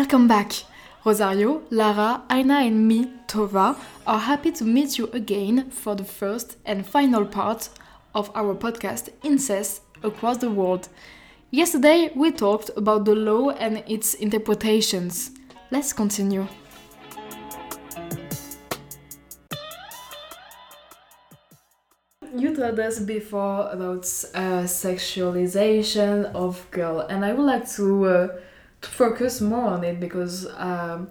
Welcome back! Rosario, Lara, Aina, and me, Tova, are happy to meet you again for the first and final part of our podcast Incest Across the World. Yesterday we talked about the law and its interpretations. Let's continue. You told us before about uh, sexualization of girl, and I would like to, uh, to focus more on it because um,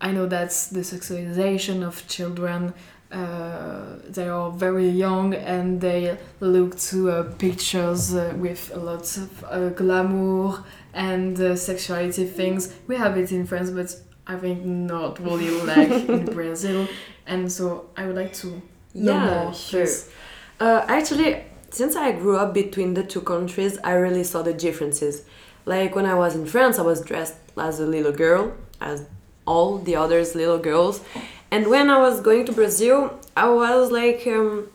I know that's the sexualization of children. Uh, they are very young and they look to uh, pictures uh, with lots of uh, glamour and uh, sexuality things. We have it in France, but I think not really like in Brazil. And so I would like to know Yeah, more. sure. Uh, actually, since I grew up between the two countries, I really saw the differences. Like when I was in France, I was dressed as a little girl, as all the others little girls. And when I was going to Brazil, I was like um,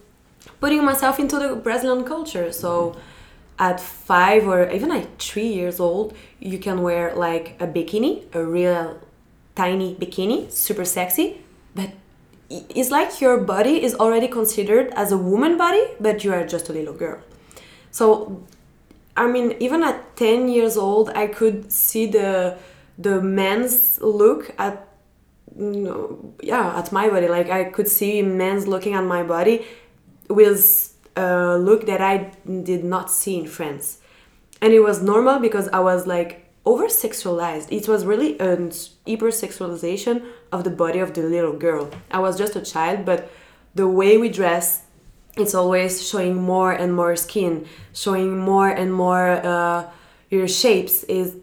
putting myself into the Brazilian culture. So at five or even at three years old, you can wear like a bikini, a real tiny bikini, super sexy, but it's like your body is already considered as a woman body, but you are just a little girl. So, I mean, even at 10 years old, I could see the the men's look at yeah at my body. Like i could see men's looking at my body with a look that i did not see in france. And it was normal because i was like over sexualized it was really an hyper sexualization of the body of the little girl. I was just a child but the way we dress it's always showing more and more skin showing more and more uh, your shapes is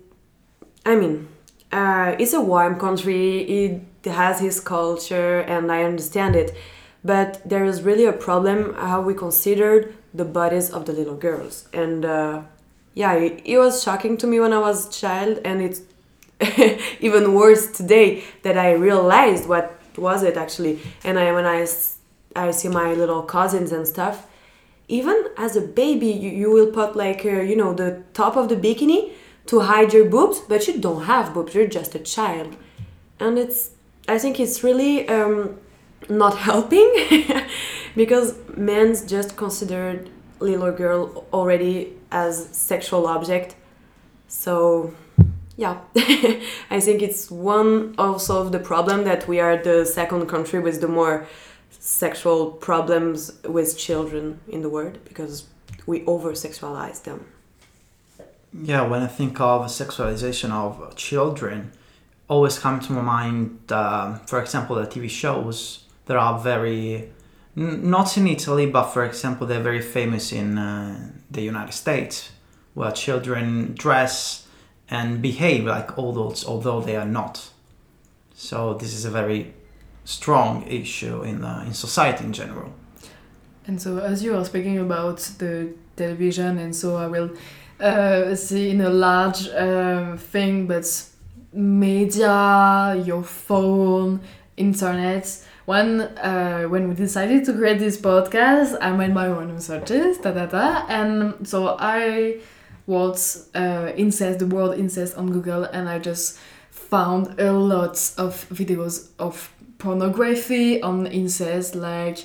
I mean, uh, it's a warm country. It has his culture, and I understand it. But there is really a problem how we considered the bodies of the little girls, and uh, yeah, it, it was shocking to me when I was a child, and it's even worse today that I realized what was it actually. And I when I I see my little cousins and stuff, even as a baby, you, you will put like uh, you know the top of the bikini to hide your boobs, but you don't have boobs. You're just a child, and it's I think it's really um, not helping because men's just considered little girl already as sexual object. So yeah, I think it's one also of the problem that we are the second country with the more sexual problems with children in the world because we over sexualize them. Yeah, when I think of sexualization of children, always come to my mind, um, for example, the TV shows that are very, n- not in Italy, but for example, they're very famous in uh, the United States, where children dress and behave like adults, although they are not. So this is a very strong issue in uh, in society in general. And so, as you are speaking about the television, and so I will uh, see in a large um, thing, but media, your phone, internet. When uh, when we decided to create this podcast, I made my own researches, da da da, and so I was uh, incest, the word incest on Google, and I just found a lot of videos of pornography on incest, like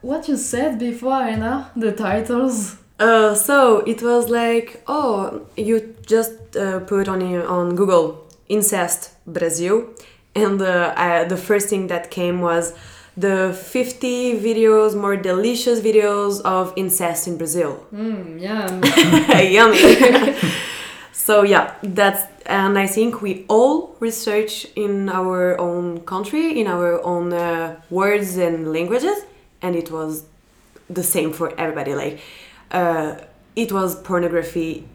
what you said before, Anna, the titles. Uh, so it was like, oh, you just uh, put on on Google incest Brazil, and uh, I, the first thing that came was the 50 videos, more delicious videos of incest in Brazil. Mm, yeah. Yummy. so yeah, that's and I think we all research in our own country, in our own uh, words and languages, and it was the same for everybody. Like uh, it was pornography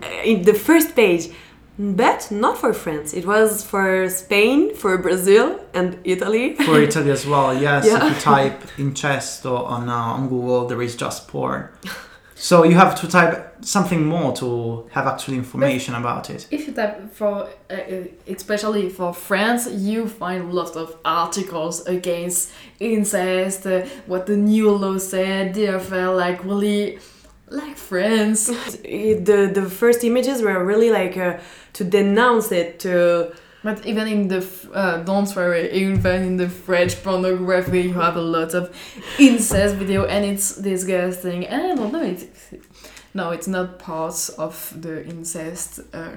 uh, in the first page, but not for France. It was for Spain, for Brazil, and Italy. For Italy as well, yes. Yeah. If you type incesto on uh, on Google, there is just porn. So you have to type something more to have actual information about it. If you type for, uh, uh, especially for France, you find lots of articles against incest, uh, what the new law said, DFL, like really like friends. The the first images were really like uh, to denounce it to But even in the uh, don't worry, even in the French pornography, you have a lot of incest video, and it's disgusting. And I don't know, it's no, it's not part of the incest uh,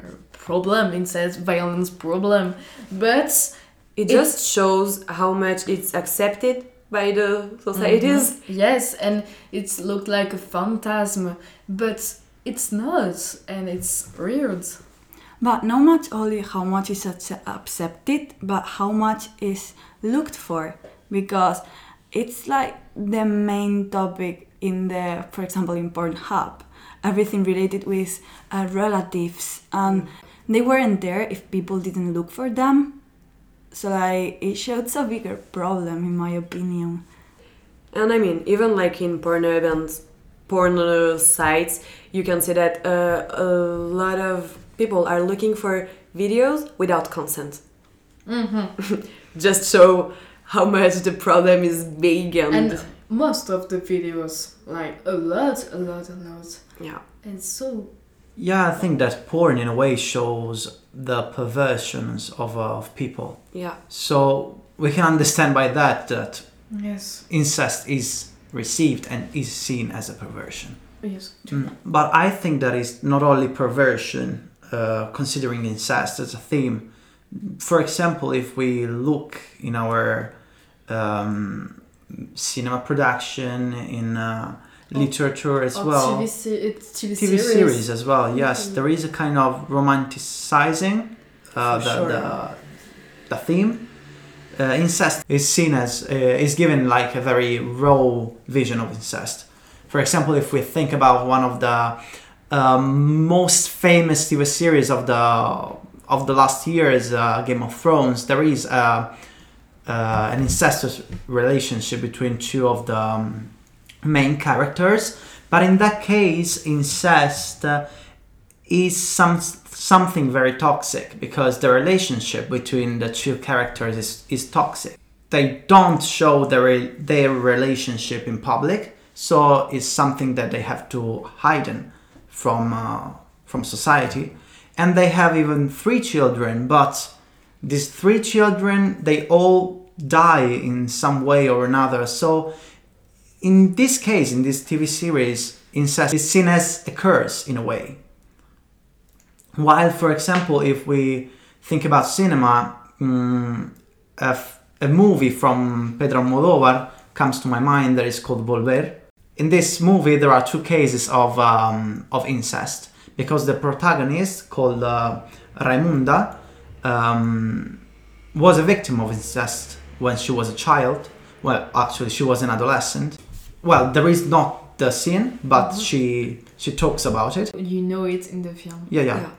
problem, incest violence problem, but it just shows how much it's accepted by the societies. Mhm. Yes, and it's looked like a phantasm, but it's not, and it's weird. But not much only how much is accepted, but how much is looked for. Because it's like the main topic in the, for example, in Pornhub. Everything related with uh, relatives, and they weren't there if people didn't look for them. So like it shows a bigger problem, in my opinion. And I mean, even like in Pornhub and porn sites, you can see that uh, a lot of people are looking for videos without consent. Mm-hmm. Just show how much the problem is big and, And most of the videos, like a lot, a lot, a lot. yeah. And so Yeah, I think that porn in a way shows the perversions of, uh, of people. Yeah. So we can understand by that that yes, incest is received and is seen as a perversion. yes. Mm, But I think that is not only perversion, uh, considering incest as a theme. For example, if we look in our um, cinema production, in uh, literature as Or well, TV, se- TV, TV series. series as well. Yes, Mhm. there is a kind of romanticizing uh, the, sure. the the theme. Uh, incest is seen as uh, is given like a very raw vision of incest. For example, if we think about one of the um, most famous TV series of the of the last years, uh, Game of Thrones, there is uh, uh, an incestuous relationship between two of the um, main characters. But in that case, incest uh, is some something very toxic because the relationship between the two characters is, is toxic. They don't show their their relationship in public, so it's something that they have to hide from uh, from society. And they have even three children, but these three children they all die in some way or another. So in this case, in this TV series, incest is seen as a curse in a way. While, for example, if we think about cinema, mm, a, f- a movie from Pedro Almodóvar comes to my mind that is called Volver. In this movie, there are two cases of, um, of incest because the protagonist, called uh, Raimunda, um, was a victim of incest when she was a child. Well, actually, she was an adolescent. Well, there is not the scene, but Mhm. she she talks about it. You know it in the film. Yeah, yeah.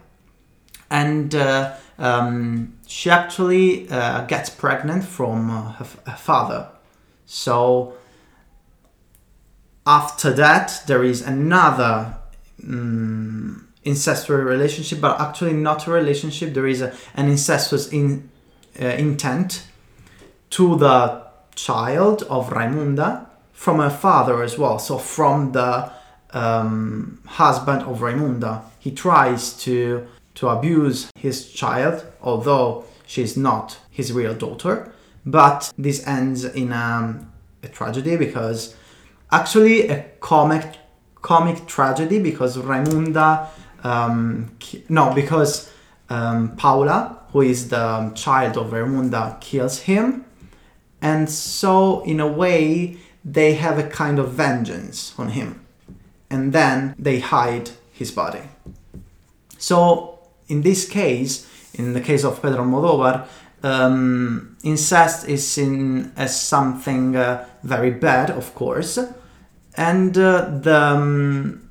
And uh, um, she actually uh, gets pregnant from uh, her, her father. So after that, there is another um, incestuous relationship, but actually not a relationship. There is a, an incestuous in, uh, intent to the child of Raimunda from her father as well. So from the um, husband of Raimunda, he tries to to abuse his child, although she's not his real daughter. But this ends in um, a tragedy because actually a comic comic tragedy because Raimunda um, no because um, Paula who is the child of Raimunda kills him. And so in a way they have a kind of vengeance on him. And then they hide his body. So in this case in the case of Pedro Almodóvar um, incest is seen as something uh, very bad of course and uh, the um,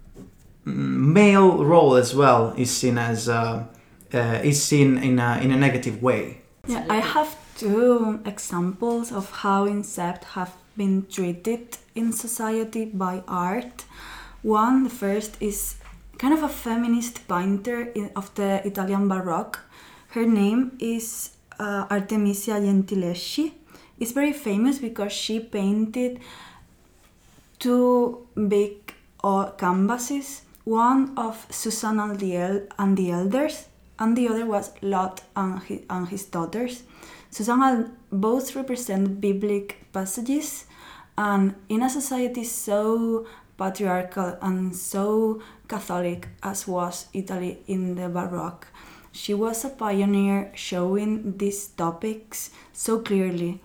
male role as well is seen as uh, uh, is seen in a, in a negative way Yeah, I have two examples of how incest have been treated in society by art. One, the first is kind of a feminist painter of the Italian Baroque. Her name is uh, Artemisia Gentileschi. It's very famous because she painted two big uh, canvases. One of Susan and the, El- and the elders, and the other was Lot and his, and his daughters. Susan and both represent biblical passages, and in a society so patriarchal and so Catholic as was Italy in the Baroque, she was a pioneer showing these topics so clearly.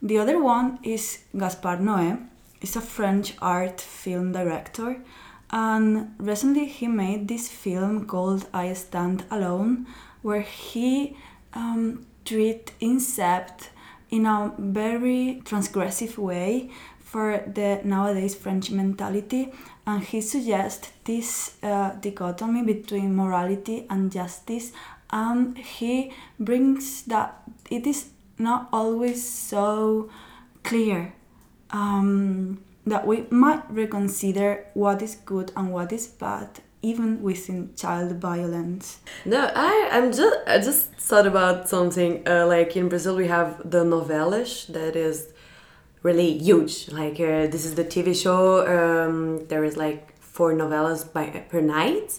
The other one is Gaspar Noé. He's a French art film director, and recently he made this film called I Stand Alone, where he um, treat incest in a very transgressive way for the nowadays French mentality, and he suggests this uh, dichotomy between morality and justice, and he brings that it is not always so clear um, that we might reconsider what is good and what is bad even within child violence No, I I'm just I just thought about something uh, like in Brazil we have the novelas that is really huge. Like uh, this is the TV show. Um, there is like four novellas by per night,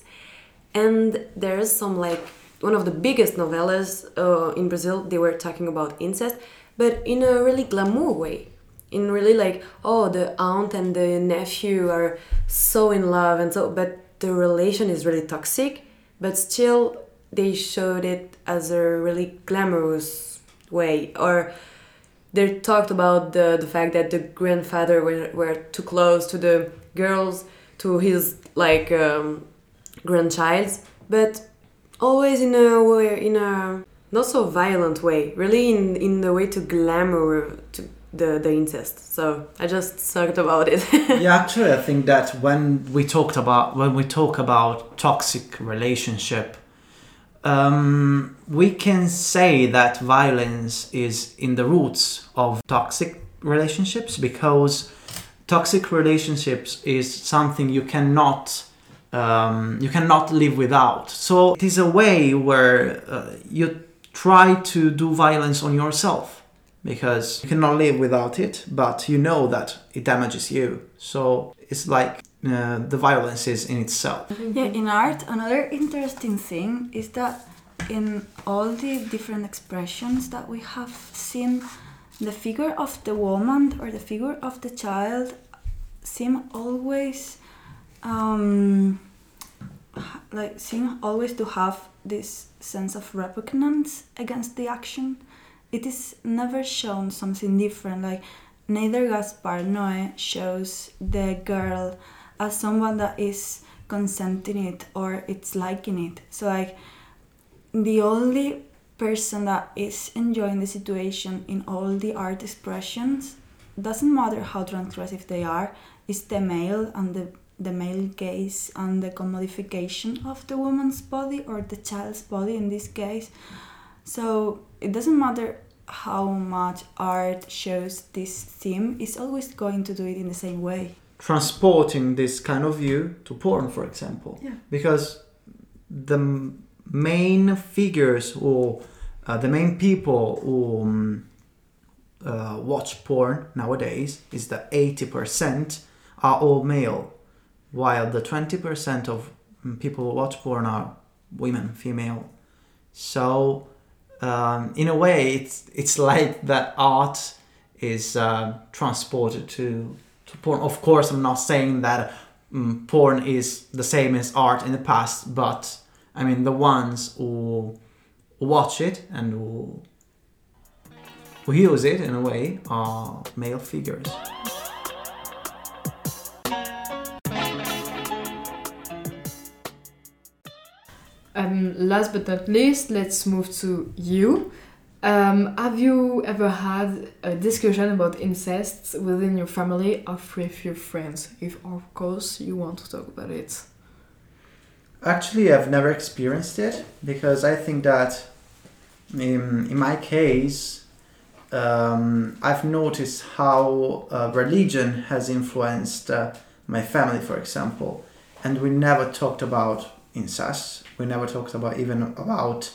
and there is some like one of the biggest novellas uh, in Brazil. They were talking about incest, but in a really glamour way. In really like oh the aunt and the nephew are so in love and so but the relation is really toxic, but still they showed it as a really glamorous way. Or they talked about the, the fact that the grandfather were, were too close to the girls, to his like um, grandchild, but always in a way, in a not so violent way, really in, in the way to glamour to the, the incest. So I just talked about it. yeah, actually, I think that when we talked about when we talk about toxic relationship, um, we can say that violence is in the roots of toxic relationships because toxic relationships is something you cannot um, you cannot live without. So it is a way where uh, you try to do violence on yourself because you cannot live without it, but you know that it damages you. So it's like uh, the violence is in itself. Yeah, in art, another interesting thing is that in all the different expressions that we have seen, the figure of the woman or the figure of the child seem always um, like seem always to have this sense of repugnance against the action. It is never shown something different. Like neither Gaspar Noé shows the girl as someone that is consenting it or it's liking it. So like the only person that is enjoying the situation in all the art expressions doesn't matter how transgressive they are is the male and the the male gaze and the commodification of the woman's body or the child's body in this case so it doesn't matter how much art shows this theme is always going to do it in the same way transporting this kind of view to porn, for example. Yeah. Because the main figures or uh, the main people who um, uh, watch porn nowadays is that 80% are all male, while the 20% of mm, people who watch porn are women, female. So, um, in a way, it's it's like that art is uh, transported to to porn. Of course, I'm not saying that um, porn is the same as art in the past, but I mean the ones who watch it and who who use it in a way are male figures. Last but not least, let's move to you. Um, have you ever had a discussion about incest within your family or with your friends? If, of course, you want to talk about it. Actually, I've never experienced it because I think that in, in my case, um, I've noticed how uh, religion has influenced uh, my family, for example, and we never talked about incest. We never talked about even about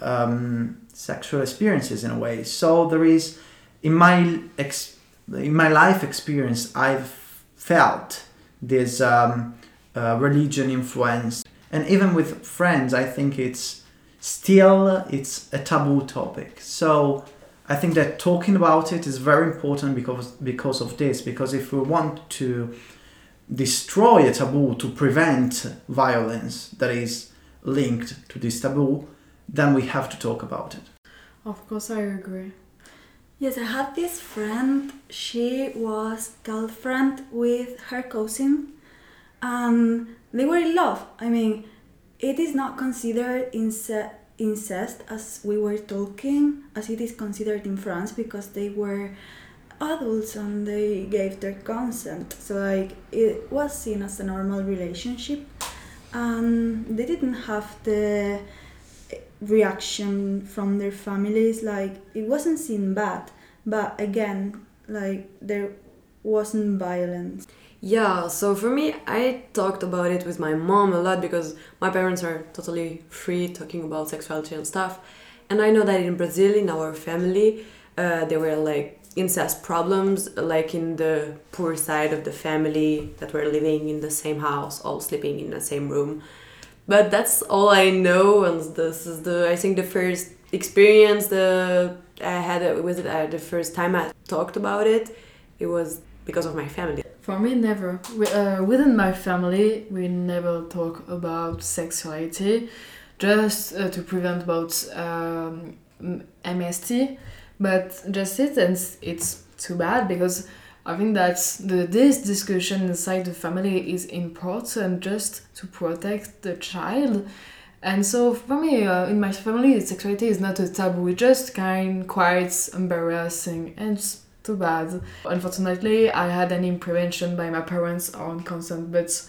um, sexual experiences in a way. So there is, in my ex- in my life experience, I've felt this um, uh, religion influence. And even with friends, I think it's still it's a taboo topic. So I think that talking about it is very important because because of this. Because if we want to destroy a taboo to prevent violence that is linked to this taboo, then we have to talk about it. Of course, I agree. Yes, I had this friend. She was girlfriend with her cousin, and they were in love. I mean, it is not considered ince- incest as we were talking, as it is considered in France because they were adults and they gave their consent. So like it was seen as a normal relationship, and they didn't have the reaction from their families like it wasn't seen bad but again like there wasn't violence Yeah, so for me, I talked about it with my mom a lot because my parents are totally free talking about sexuality and stuff. And I know that in Brazil, in our family, uh, there were like incest problems, like in the poor side of the family that were living in the same house, all sleeping in the same room. But that's all I know, and this is the I think the first experience the I had with it uh, the first time I talked about it. It was because of my family. For me, never. We, uh, within my family, we never talk about sexuality, just uh, to prevent about um, MST. But just it, and it's- too bad because I think that the, this discussion inside the family is important just to protect the child. And so for me, uh, in my family, sexuality is not a taboo. It's just kind, quite embarrassing, and it's too bad. Unfortunately, I had any prevention by my parents on consent, but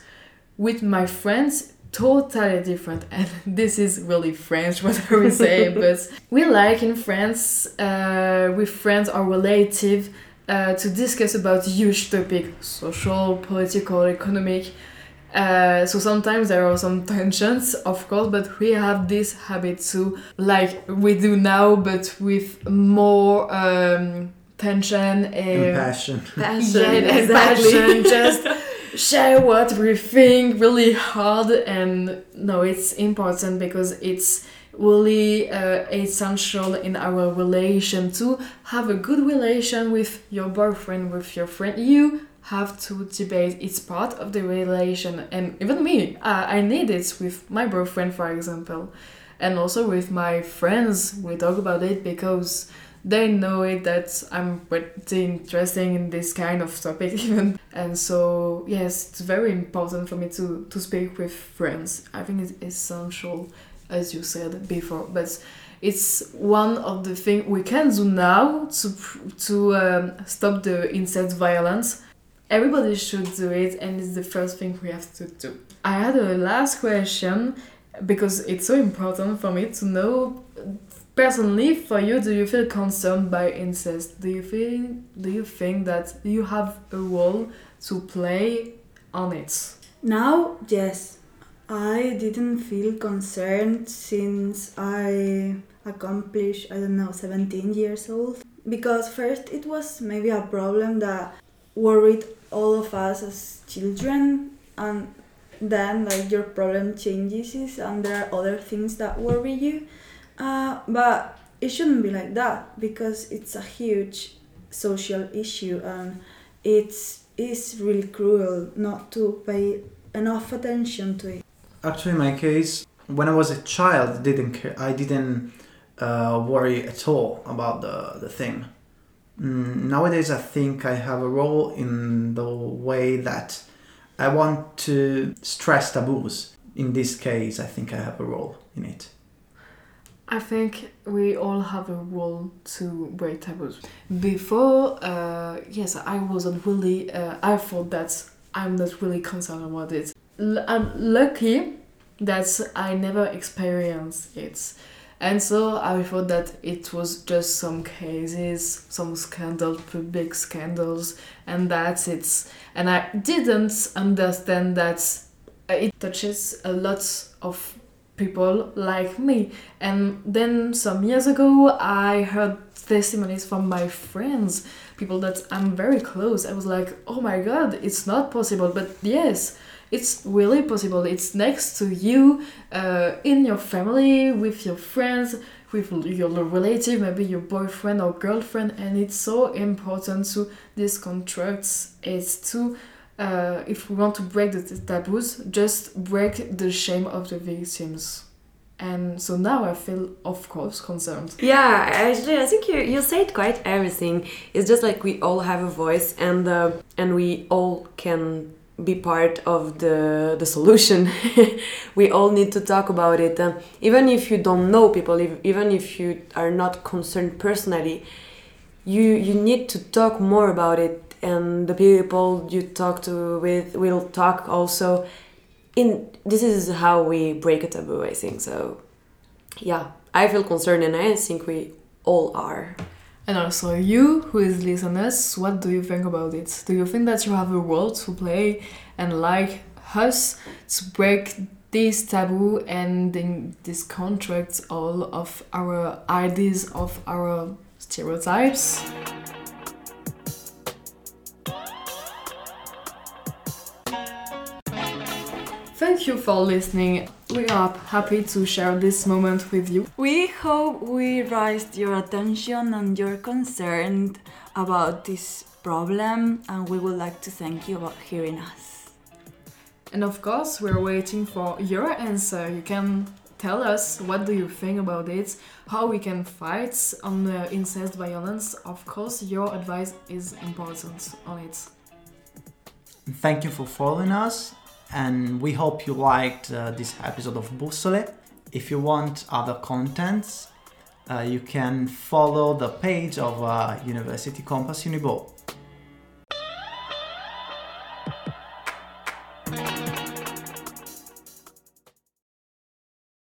with my friends, totally different. And this is really French, whatever we say, but we like in France, uh, with friends or relative, uh, to discuss about huge topic, social, political, economic. Uh, so sometimes there are some tensions, of course, but we have this habit to, like we do now, but with more um, tension And and passion. Passion, yeah, and exactly. passion, just share what we think really hard and no it's important because it's really uh, essential in our relation to have a good relation with your boyfriend with your friend. You have to debate it's part of the relation and even me uh, i need it with my boyfriend for example and also with my friends. We talk about it because they know it that I'm pretty interesting in this kind of topic even. And so yes it's very important for me to to speak with friends. I think it's essential as you said before. But it's one of the things we can do now to to um, stop the incest violence. Everybody should do it and it's the first thing we have to do. I had a last question because it's so important for me to know personally for you do you feel concerned by incest do you think do you think that you have a role to play on it Now, yes, I didn't feel concerned since I accomplished, I don't know, 17 years old. Because first it was maybe a problem that worried all of us as children, and then like your problem changes and there are other things that worry you. Uh, but it shouldn't be like that because it's a huge social issue and it's is really cruel not to pay enough attention to it. Actually, in my case, when I was a child, I didn't care. I didn't uh, worry at all about the the thing. Mm, nowadays, I think I have a role in the way that I want to stress taboos. In this case, I think I have a role in it. I think we all have a role to break taboos. Before, uh, yes, I wasn't really. Uh, I thought that I'm not really concerned about it. L- I'm lucky that I never experienced it, and so I thought that it was just some cases, some scandals, public scandals, and that's it. And I didn't understand that it touches a lot of people like me. And then some years ago, I heard testimonies from my friends people that I'm very close. I was like, oh my god, it's not possible. But yes, it's really possible. It's next to you, uh, in your family, with your friends, with your relative, maybe your boyfriend or girlfriend, and it's so important to disconstruct it to uh, if we want to break the taboos, just break the shame of the victims. And so now I feel, of course, concerned. Yeah, actually, I think you you said quite everything. It's just like we all have a voice, and uh, and we all can be part of the the solution. we all need to talk about it, uh, even if you don't know people, if, even if you are not concerned personally. You you need to talk more about it and the people you talk to with will talk also. In this is how we break a taboo i think so yeah. I feel concerned and i think we all are. And also you who is listeners what do you think about it? Do you think that you have a role to play and like us to break this taboo and this contract all of our ideas of our stereotypes Thank you for listening. We are happy to share this moment with you. We hope we raised your attention and your concern about this problem, and we would like to thank you about hearing us. And of course, we're waiting for your answer. You can tell us what do you think about it, how we can fight on the incest violence. Of course, your advice is important on it. Thank you for following us and we hope you liked uh, this episode of Bussole. If you want other contents, uh, you can follow the page of uh, University Compass Unibo.